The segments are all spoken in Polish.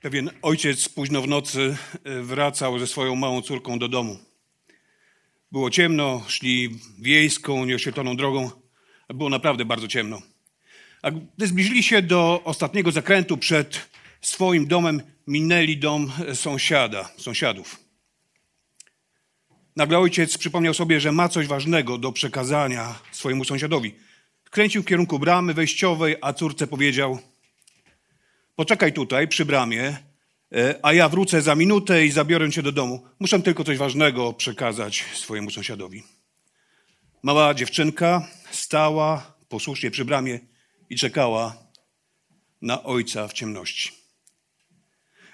Pewien ojciec późno w nocy e, wracał ze swoją małą córką do domu. Było ciemno, szli wiejską, nieoświetloną drogą. Było naprawdę bardzo ciemno. A gdy zbliżyli się do ostatniego zakrętu przed swoim domem, minęli dom sąsiada, sąsiadów. Nagle ojciec przypomniał sobie, że ma coś ważnego do przekazania swojemu sąsiadowi. Kręcił w kierunku bramy wejściowej, a córce powiedział: Poczekaj tutaj przy bramie, e, a ja wrócę za minutę i zabiorę cię do domu. Muszę tylko coś ważnego przekazać swojemu sąsiadowi. Mała dziewczynka stała posłusznie przy bramie i czekała na ojca w ciemności.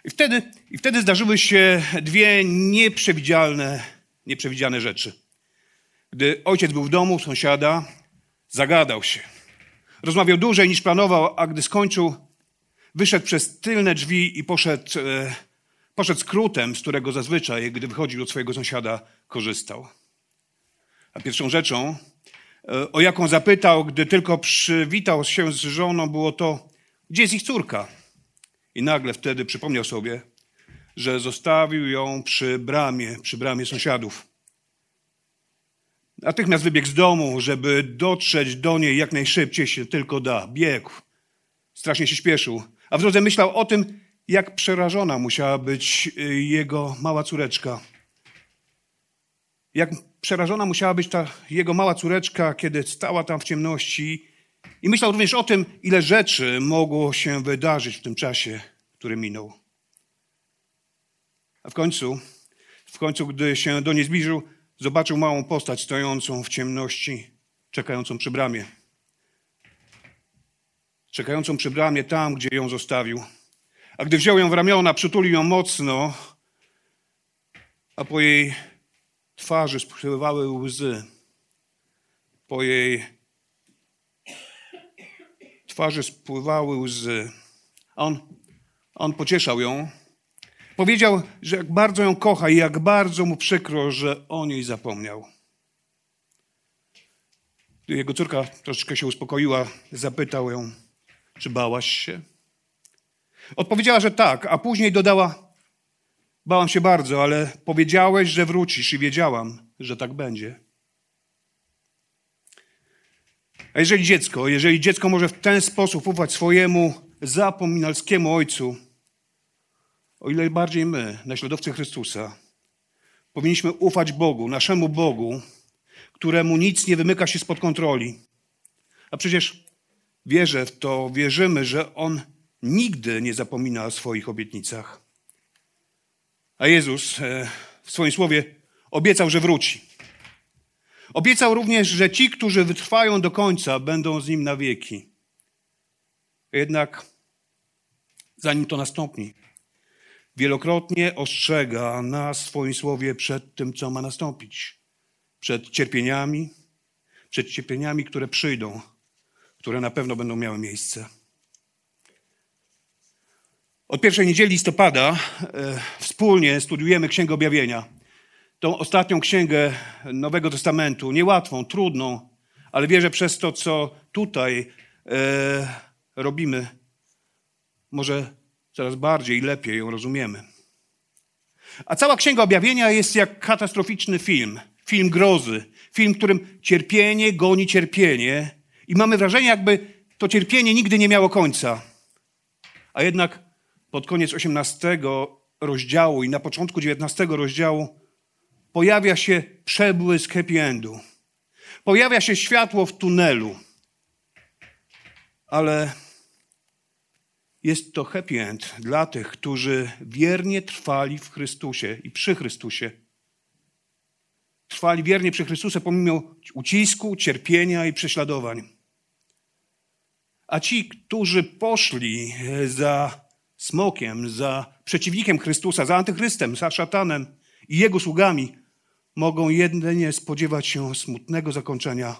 I wtedy, I wtedy zdarzyły się dwie nieprzewidzialne, nieprzewidziane rzeczy. Gdy ojciec był w domu sąsiada, zagadał się. Rozmawiał dłużej niż planował, a gdy skończył, wyszedł przez tylne drzwi i poszedł, e, poszedł skrótem, z którego zazwyczaj, gdy wychodził do swojego sąsiada, korzystał. A pierwszą rzeczą, e, o jaką zapytał, gdy tylko przywitał się z żoną, było to, gdzie jest ich córka? I nagle wtedy przypomniał sobie, że zostawił ją przy bramie, przy bramie sąsiadów. Natychmiast wybiegł z domu, żeby dotrzeć do niej jak najszybciej się tylko da. Biegł. Strasznie się śpieszył. A w drodze myślał o tym, jak przerażona musiała być y, jego mała córeczka. Jak przerażona musiała być ta jego mała córeczka, kiedy stała tam w ciemności. I myślał również o tym, ile rzeczy mogło się wydarzyć w tym czasie, który minął. A w końcu, w końcu, gdy się do niej zbliżył, zobaczył małą postać stojącą w ciemności, czekającą przy bramie czekającą przy bramie tam, gdzie ją zostawił. A gdy wziął ją w ramiona, przytulił ją mocno, a po jej twarzy spływały łzy. Po jej twarzy spływały łzy. On, on pocieszał ją. Powiedział, że jak bardzo ją kocha i jak bardzo mu przykro, że o niej zapomniał. Gdy jego córka troszeczkę się uspokoiła, zapytał ją, czy bałaś się? Odpowiedziała, że tak, a później dodała: Bałam się bardzo, ale powiedziałeś, że wrócisz i wiedziałam, że tak będzie. A jeżeli dziecko, jeżeli dziecko może w ten sposób ufać swojemu zapominalskiemu ojcu, o ile bardziej my, naśladowcy Chrystusa, powinniśmy ufać Bogu, naszemu Bogu, któremu nic nie wymyka się spod kontroli. A przecież wierzę w to, wierzymy, że On nigdy nie zapomina o swoich obietnicach. A Jezus e, w swoim słowie obiecał, że wróci. Obiecał również, że ci, którzy wytrwają do końca, będą z Nim na wieki. Jednak zanim to nastąpi, wielokrotnie ostrzega nas w swoim słowie przed tym, co ma nastąpić. Przed cierpieniami, przed cierpieniami, które przyjdą które na pewno będą miały miejsce. Od pierwszej niedzieli listopada e, wspólnie studiujemy Księgę Objawienia. Tą ostatnią księgę Nowego Testamentu, niełatwą, trudną, ale wierzę przez to, co tutaj e, robimy, może coraz bardziej i lepiej ją rozumiemy. A cała Księga Objawienia jest jak katastroficzny film, film grozy, film, w którym cierpienie goni cierpienie i mamy wrażenie, jakby to cierpienie nigdy nie miało końca. A jednak pod koniec 18 rozdziału i na początku 19 rozdziału pojawia się przebłysk happy endu. Pojawia się światło w tunelu. Ale jest to happy end dla tych, którzy wiernie trwali w Chrystusie i przy Chrystusie. Trwali wiernie przy Chrystusie pomimo ucisku, cierpienia i prześladowań. A ci, którzy poszli e, za smokiem, za przeciwnikiem Chrystusa, za antychrystem, za szatanem i jego sługami, mogą jedynie spodziewać się smutnego zakończenia,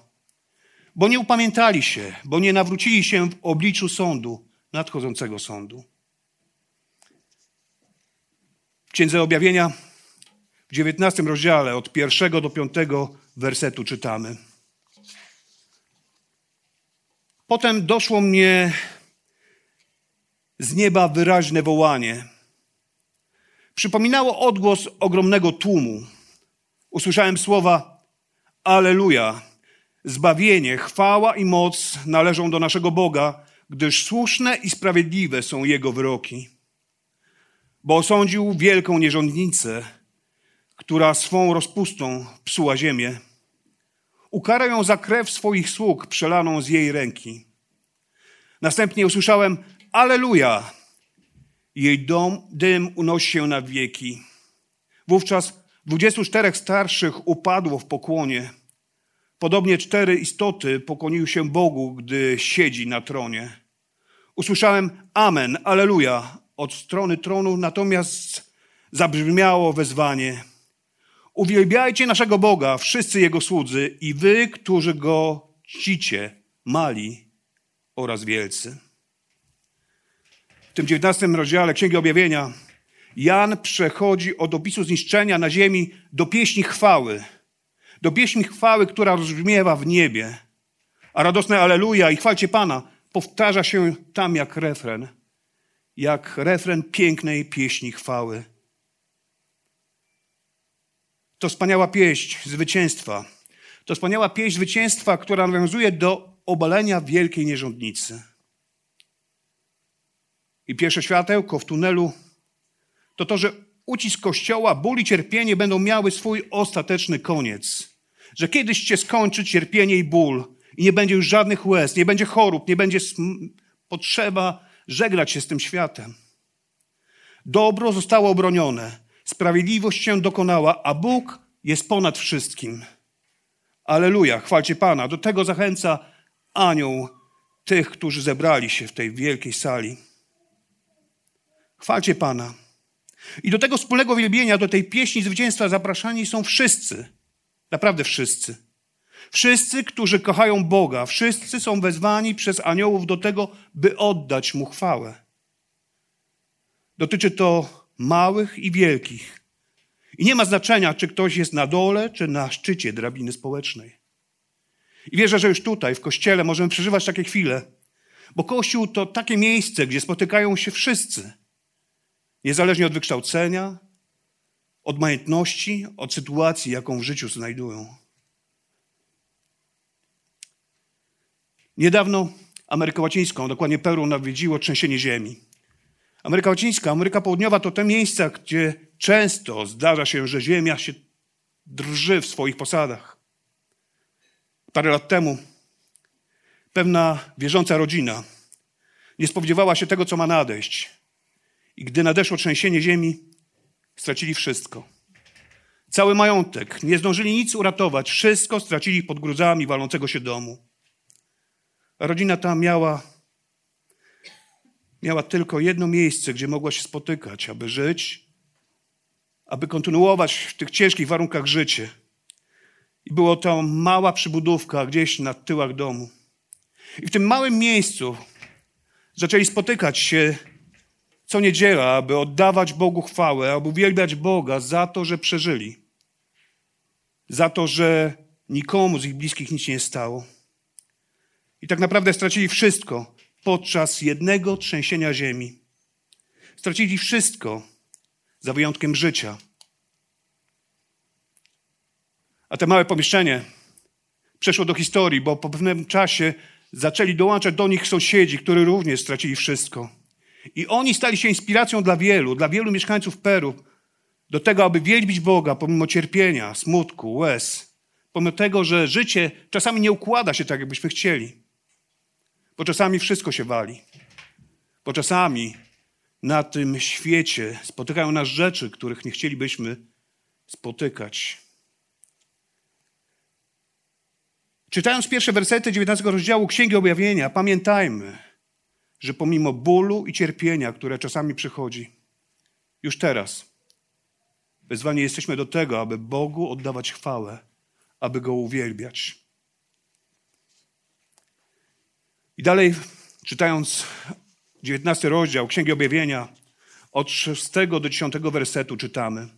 bo nie upamiętali się, bo nie nawrócili się w obliczu sądu, nadchodzącego sądu. W Księdze Objawienia w 19 rozdziale od pierwszego do piątego wersetu czytamy. Potem doszło mnie z nieba wyraźne wołanie. Przypominało odgłos ogromnego tłumu. Usłyszałem słowa Aleluja. Zbawienie, chwała i moc należą do naszego Boga, gdyż słuszne i sprawiedliwe są Jego wyroki. Bo osądził wielką nierządnicę, która swą rozpustą psuła ziemię. Ukara ją za krew swoich sług przelaną z jej ręki. Następnie usłyszałem Aleluja! Jej dom, dym unosi się na wieki. Wówczas dwudziestu czterech starszych upadło w pokłonie. Podobnie cztery istoty pokłoniły się Bogu, gdy siedzi na tronie. Usłyszałem Amen, Aleluja od strony tronu, natomiast zabrzmiało wezwanie. Uwielbiajcie naszego Boga, wszyscy Jego słudzy i wy, którzy Go czcicie, mali oraz wielcy. W tym dziewiętnastym rozdziale Księgi Objawienia Jan przechodzi od opisu zniszczenia na ziemi do pieśni chwały. Do pieśni chwały, która rozbrzmiewa w niebie. A radosne Aleluja i chwalcie Pana powtarza się tam jak refren. Jak refren pięknej pieśni chwały. To wspaniała pieśń zwycięstwa. To wspaniała pieśń zwycięstwa, która nawiązuje do obalenia wielkiej nierządnicy. I pierwsze światełko w tunelu to to, że ucisk Kościoła, ból i cierpienie będą miały swój ostateczny koniec. Że kiedyś się skończy cierpienie i ból i nie będzie już żadnych łez, nie będzie chorób, nie będzie potrzeba żegnać się z tym światem. Dobro zostało obronione, sprawiedliwość się dokonała, a Bóg jest ponad wszystkim. Aleluja, chwalcie Pana. Do tego zachęca anioł tych, którzy zebrali się w tej wielkiej sali. Chwalcie Pana. I do tego wspólnego wielbienia, do tej pieśni zwycięstwa zapraszani są wszyscy. Naprawdę wszyscy. Wszyscy, którzy kochają Boga, wszyscy są wezwani przez aniołów do tego, by oddać Mu chwałę. Dotyczy to małych i wielkich. I nie ma znaczenia, czy ktoś jest na dole, czy na szczycie drabiny społecznej. I wierzę, że już tutaj, w kościele, możemy przeżywać takie chwile, bo kościół to takie miejsce, gdzie spotykają się wszyscy, niezależnie od wykształcenia, od majątności, od sytuacji, jaką w życiu znajdują. Niedawno Amerykę Łacińską, dokładnie Peru, nawiedziło trzęsienie ziemi. Ameryka Łacińska, Ameryka Południowa to te miejsca, gdzie często zdarza się, że ziemia się drży w swoich posadach. Parę lat temu pewna wierząca rodzina nie spodziewała się tego, co ma nadejść. I gdy nadeszło trzęsienie ziemi, stracili wszystko. Cały majątek, nie zdążyli nic uratować, wszystko stracili pod gruzami walącego się domu. Rodzina ta miała, miała tylko jedno miejsce, gdzie mogła się spotykać, aby żyć, aby kontynuować w tych ciężkich warunkach życie. I było to mała przybudówka gdzieś na tyłach domu. I w tym małym miejscu zaczęli spotykać się co niedziela, aby oddawać Bogu chwałę, aby uwielbiać Boga za to, że przeżyli. Za to, że nikomu z ich bliskich nic nie stało. I tak naprawdę stracili wszystko podczas jednego trzęsienia ziemi. Stracili wszystko za wyjątkiem życia. A te małe pomieszczenie przeszło do historii, bo po pewnym czasie zaczęli dołączać do nich sąsiedzi, którzy również stracili wszystko. I oni stali się inspiracją dla wielu, dla wielu mieszkańców Peru, do tego, aby wielbić Boga pomimo cierpienia, smutku, łez, pomimo tego, że życie czasami nie układa się tak, jakbyśmy chcieli. Bo czasami wszystko się wali. Bo czasami na tym świecie spotykają nas rzeczy, których nie chcielibyśmy spotykać. Czytając pierwsze wersety 19 rozdziału Księgi Objawienia, pamiętajmy, że pomimo bólu i cierpienia, które czasami przychodzi, już teraz wezwani jesteśmy do tego, aby Bogu oddawać chwałę, aby Go uwielbiać. I dalej, czytając 19 rozdział Księgi Objawienia, od 6 do 10 wersetu czytamy.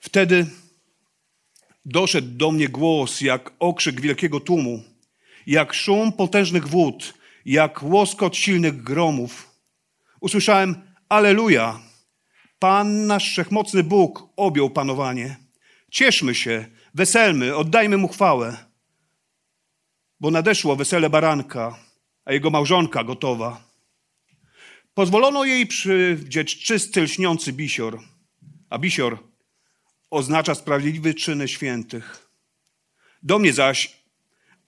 Wtedy doszedł do mnie głos jak okrzyk wielkiego tłumu, jak szum potężnych wód, jak łoskot silnych gromów. Usłyszałem: Aleluja! Pan nasz wszechmocny Bóg objął panowanie. Cieszmy się, weselmy, oddajmy mu chwałę, bo nadeszło wesele baranka, a jego małżonka gotowa. Pozwolono jej przywdzieć czysty, lśniący bisior, a bisior oznacza sprawiedliwy czyny świętych. Do mnie zaś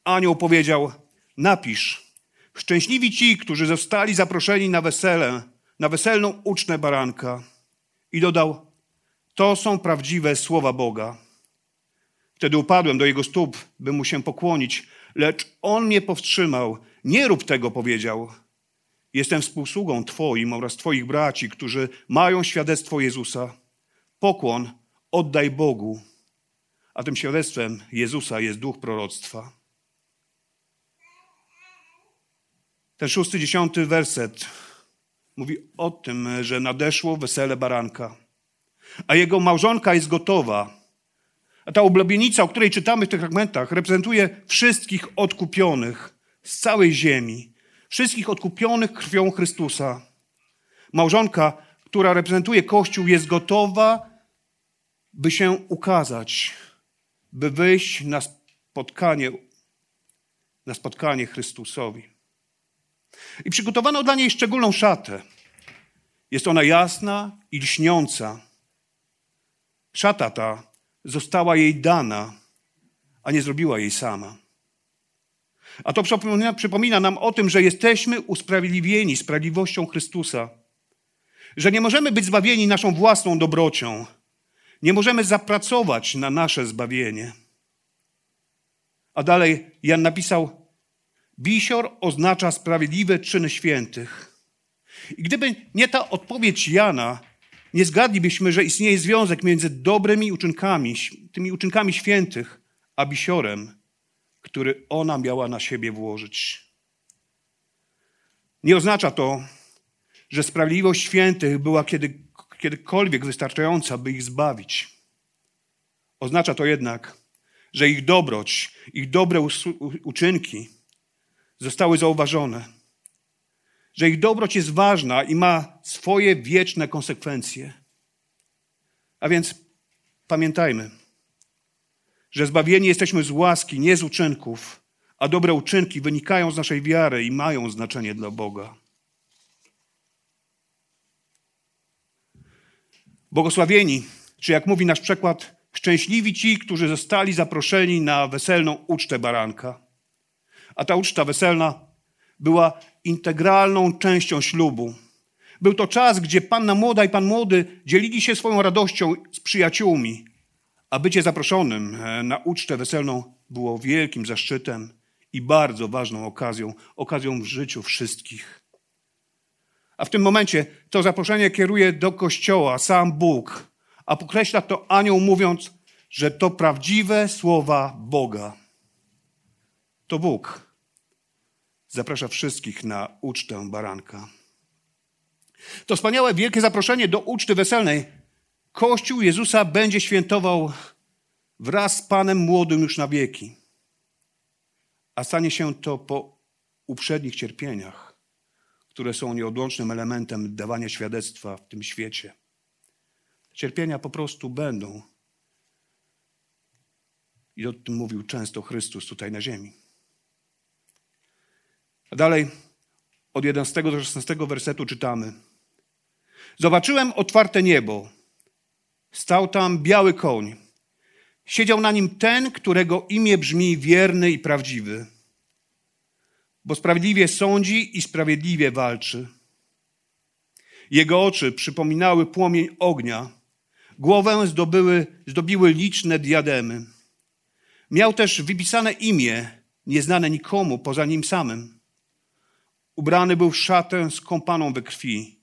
anioł powiedział: Napisz, szczęśliwi ci, którzy zostali zaproszeni na wesele, na weselną ucznę baranka. I dodał: To są prawdziwe słowa Boga. Wtedy upadłem do jego stóp, by mu się pokłonić, lecz on mnie powstrzymał. Nie rób tego, powiedział. Jestem współsługą Twoim oraz Twoich braci, którzy mają świadectwo Jezusa. Pokłon oddaj Bogu, a tym świadectwem Jezusa jest duch proroctwa. Ten szósty, dziesiąty werset mówi o tym, że nadeszło wesele baranka, a jego małżonka jest gotowa. Ta oblubienica, o której czytamy w tych fragmentach, reprezentuje wszystkich odkupionych z całej ziemi, wszystkich odkupionych krwią Chrystusa. Małżonka, która reprezentuje Kościół, jest gotowa by się ukazać, by wyjść na spotkanie, na spotkanie Chrystusowi. I przygotowano dla niej szczególną szatę. Jest ona jasna i lśniąca. Szata ta została jej dana, a nie zrobiła jej sama. A to przypomina, przypomina nam o tym, że jesteśmy usprawiedliwieni sprawiedliwością Chrystusa, że nie możemy być zbawieni naszą własną dobrocią, nie możemy zapracować na nasze zbawienie. A dalej Jan napisał: Bisior oznacza sprawiedliwe czyny świętych. I gdyby nie ta odpowiedź Jana, nie zgadlibyśmy, że istnieje związek między dobrymi uczynkami, tymi uczynkami świętych, a bisiorem, który ona miała na siebie włożyć. Nie oznacza to, że sprawiedliwość świętych była kiedy kiedykolwiek wystarczająca, by ich zbawić. Oznacza to jednak, że ich dobroć, ich dobre uczynki zostały zauważone, że ich dobroć jest ważna i ma swoje wieczne konsekwencje. A więc pamiętajmy, że zbawieni jesteśmy z łaski, nie z uczynków, a dobre uczynki wynikają z naszej wiary i mają znaczenie dla Boga. Błogosławieni, czy jak mówi nasz przekład, szczęśliwi ci, którzy zostali zaproszeni na weselną ucztę baranka. A ta uczta weselna była integralną częścią ślubu. Był to czas, gdzie panna młoda i pan młody dzielili się swoją radością z przyjaciółmi, a bycie zaproszonym e, na ucztę weselną było wielkim zaszczytem i bardzo ważną okazją, okazją w życiu wszystkich. A w tym momencie to zaproszenie kieruje do kościoła sam Bóg, a podkreśla to anioł mówiąc, że to prawdziwe słowa Boga. To Bóg zaprasza wszystkich na ucztę baranka. To wspaniałe, wielkie zaproszenie do uczty weselnej. Kościół Jezusa będzie świętował wraz z Panem młodym już na wieki. A stanie się to po uprzednich cierpieniach które są nieodłącznym elementem dawania świadectwa w tym świecie. Cierpienia po prostu będą. I o tym mówił często Chrystus tutaj na ziemi. A dalej od 11 do 16 wersetu czytamy. Zobaczyłem otwarte niebo. Stał tam biały koń. Siedział na nim ten, którego imię brzmi wierny i prawdziwy bo sprawiedliwie sądzi i sprawiedliwie walczy. Jego oczy przypominały płomień ognia, Głowę zdobyły, zdobiły liczne diademy. Miał też wypisane imię, nieznane nikomu poza nim samym. Ubrany był w szatę skąpaną we krwi.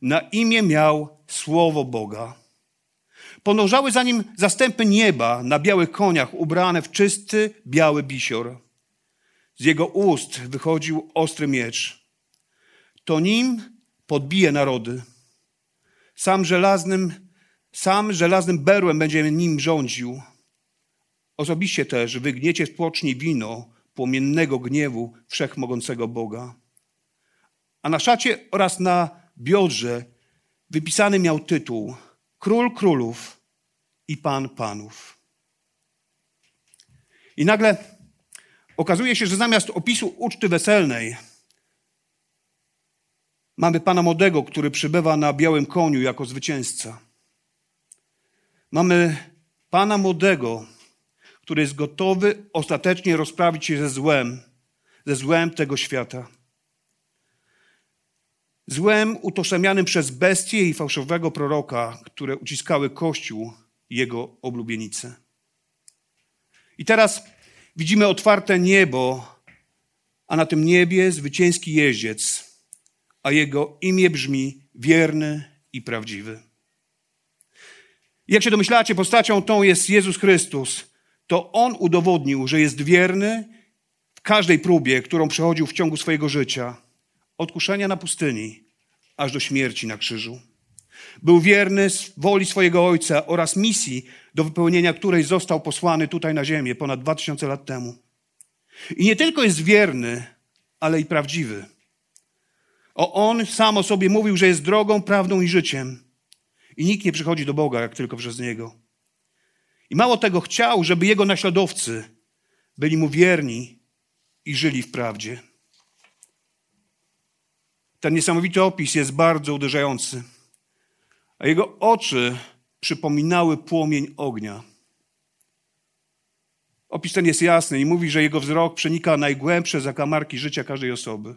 Na imię miał Słowo Boga. Podążały za nim zastępy nieba na białych koniach, ubrane w czysty, biały bisior. Z jego ust wychodził ostry miecz. To nim podbije narody. Sam żelaznym, sam żelaznym berłem będzie nim rządził. Osobiście też wygniecie z płoczni wino płomiennego gniewu wszechmogącego Boga. A na szacie oraz na biodrze wypisany miał tytuł Król Królów i Pan Panów. I nagle okazuje się, że zamiast opisu uczty weselnej mamy Pana Młodego, który przybywa na białym koniu jako zwycięzca. Mamy Pana Młodego, który jest gotowy ostatecznie rozprawić się ze złem, ze złem tego świata. Złem utożsamianym przez bestie i fałszywego proroka, które uciskały Kościół jego oblubienice. I teraz widzimy otwarte niebo, a na tym niebie zwycięski jeździec, a jego imię brzmi wierny i prawdziwy. Jak się domyślacie, postacią tą jest Jezus Chrystus. To On udowodnił, że jest wierny w każdej próbie, którą przechodził w ciągu swojego życia. Od kuszenia na pustyni, aż do śmierci na krzyżu. Był wierny woli swojego Ojca oraz misji, do wypełnienia której został posłany tutaj na ziemię ponad dwa tysiące lat temu. I nie tylko jest wierny, ale i prawdziwy. O On sam o sobie mówił, że jest drogą, prawdą i życiem. I nikt nie przychodzi do Boga, jak tylko przez Niego. I mało tego chciał, żeby Jego naśladowcy byli Mu wierni i żyli w prawdzie. Ten niesamowity opis jest bardzo uderzający, a Jego oczy przypominały płomień ognia. Opis ten jest jasny i mówi, że Jego wzrok przenika najgłębsze zakamarki życia każdej osoby.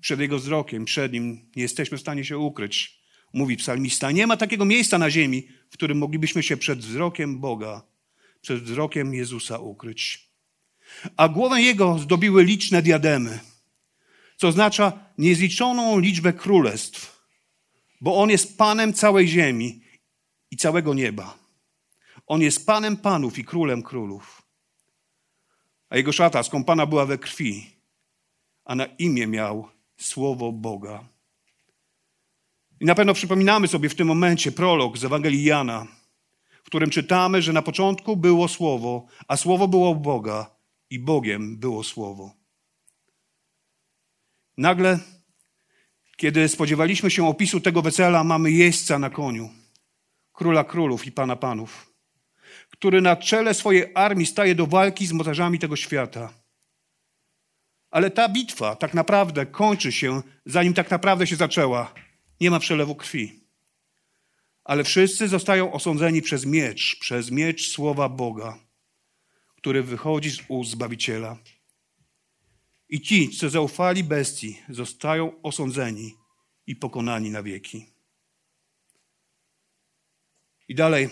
Przed Jego wzrokiem, przed Nim nie jesteśmy w stanie się ukryć mówi psalmista. Nie ma takiego miejsca na ziemi, w którym moglibyśmy się przed wzrokiem Boga, przed wzrokiem Jezusa ukryć. A głowę Jego zdobiły liczne diademy, co oznacza niezliczoną liczbę królestw, bo On jest Panem całej ziemi i całego nieba. On jest Panem Panów i Królem Królów. A Jego szata skąpana była we krwi, a na imię miał Słowo Boga. I na pewno przypominamy sobie w tym momencie prolog z Ewangelii Jana, w którym czytamy, że na początku było Słowo, a Słowo było Boga i Bogiem było Słowo. Nagle, kiedy spodziewaliśmy się opisu tego wesela, mamy jeźdźca na koniu, króla królów i pana panów, który na czele swojej armii staje do walki z mocarzami tego świata. Ale ta bitwa tak naprawdę kończy się, zanim tak naprawdę się zaczęła nie ma przelewu krwi. Ale wszyscy zostają osądzeni przez miecz, przez miecz słowa Boga, który wychodzi z ust Zbawiciela. I ci, co zaufali bestii, zostają osądzeni i pokonani na wieki. I dalej,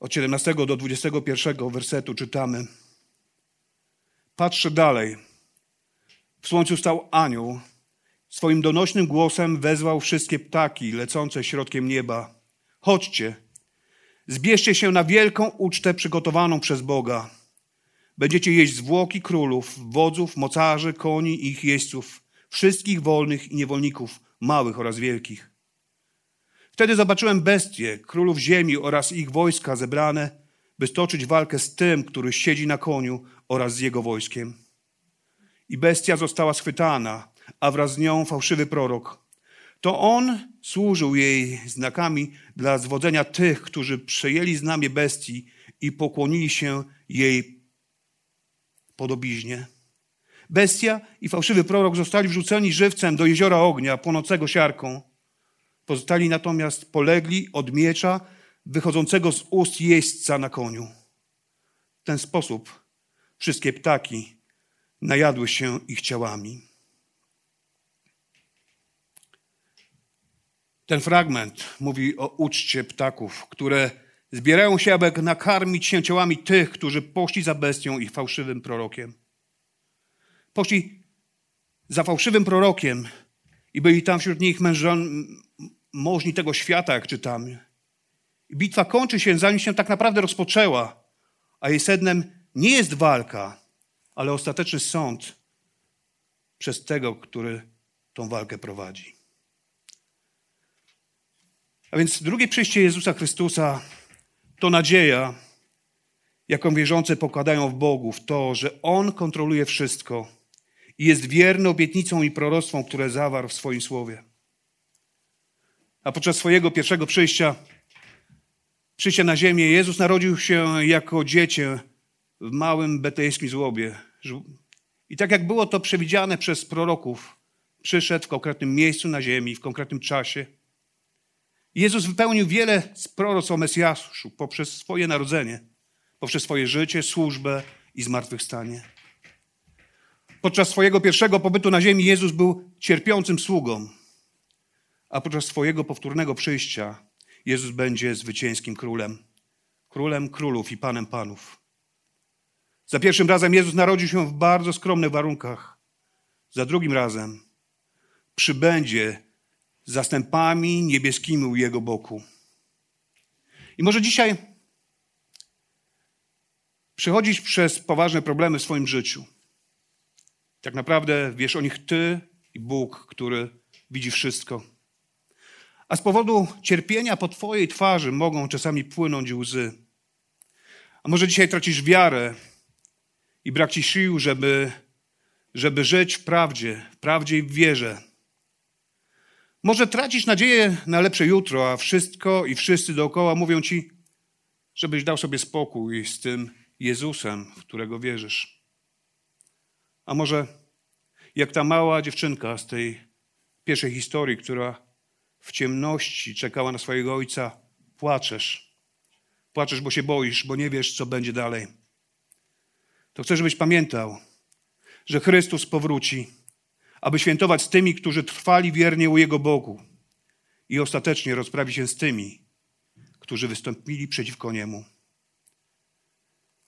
od 17 do 21 wersetu czytamy. Patrzę dalej. W słońcu stał anioł Swoim donośnym głosem wezwał wszystkie ptaki lecące środkiem nieba. Chodźcie, zbierzcie się na wielką ucztę przygotowaną przez Boga. Będziecie jeść zwłoki królów, wodzów, mocarzy, koni i ich jeźdźców, wszystkich wolnych i niewolników, małych oraz wielkich. Wtedy zobaczyłem bestie, królów ziemi oraz ich wojska zebrane, by stoczyć walkę z tym, który siedzi na koniu oraz z jego wojskiem. I bestia została schwytana, a wraz z nią fałszywy prorok. To on służył jej znakami dla zwodzenia tych, którzy przejęli znamie bestii i pokłonili się jej podobiznie. Bestia i fałszywy prorok zostali wrzuceni żywcem do jeziora ognia, płonącego siarką. Pozostali natomiast polegli od miecza wychodzącego z ust jeźdźca na koniu. W ten sposób wszystkie ptaki najadły się ich ciałami. Ten fragment mówi o uczcie ptaków, które zbierają się, aby nakarmić się ciałami tych, którzy poszli za bestią i fałszywym prorokiem. Poszli za fałszywym prorokiem i byli tam wśród nich mężon, możni tego świata, jak czytamy. Bitwa kończy się, zanim się tak naprawdę rozpoczęła, a jej sednem nie jest walka, ale ostateczny sąd przez tego, który tą walkę prowadzi. A więc drugie przyjście Jezusa Chrystusa to nadzieja, jaką wierzący pokładają w Bogu, w to, że On kontroluje wszystko i jest wierny obietnicom i proroctwom, które zawarł w swoim słowie. A podczas swojego pierwszego przyjścia, przyjścia na ziemię, Jezus narodził się jako dziecię w małym betejskim żłobie. I tak jak było to przewidziane przez proroków, przyszedł w konkretnym miejscu na ziemi, w konkretnym czasie. Jezus wypełnił wiele z proroc o Mesjaszu poprzez swoje narodzenie, poprzez swoje życie, służbę i zmartwychwstanie. Podczas swojego pierwszego pobytu na ziemi Jezus był cierpiącym sługą, a podczas swojego powtórnego przyjścia Jezus będzie zwycięskim królem, królem królów i panem panów. Za pierwszym razem Jezus narodził się w bardzo skromnych warunkach. Za drugim razem przybędzie zastępami niebieskimi u Jego boku. I może dzisiaj przechodzić przez poważne problemy w swoim życiu. Tak naprawdę wiesz o nich Ty i Bóg, który widzi wszystko. A z powodu cierpienia po Twojej twarzy mogą czasami płynąć łzy. A może dzisiaj tracisz wiarę i brak Ci sił, żeby, żeby żyć w prawdzie, w prawdzie i w wierze. Może tracisz nadzieję na lepsze jutro, a wszystko i wszyscy dookoła mówią Ci, żebyś dał sobie spokój z tym Jezusem, w którego wierzysz. A może jak ta mała dziewczynka z tej pierwszej historii, która w ciemności czekała na swojego ojca, płaczesz. Płaczesz, bo się boisz, bo nie wiesz, co będzie dalej. To chcę, żebyś pamiętał, że Chrystus powróci, aby świętować z tymi, którzy trwali wiernie u Jego Bogu i ostatecznie rozprawi się z tymi, którzy wystąpili przeciwko Niemu.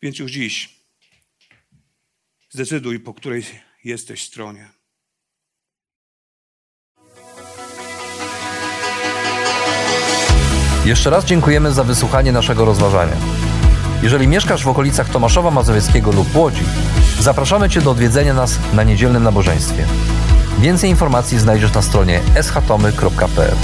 Więc już dziś zdecyduj, po której jesteś stronie. Jeszcze raz dziękujemy za wysłuchanie naszego rozważania. Jeżeli mieszkasz w okolicach Tomaszowa Mazowieckiego lub Łodzi, zapraszamy Cię do odwiedzenia nas na niedzielnym nabożeństwie. Więcej informacji znajdziesz na stronie schatomy.pl.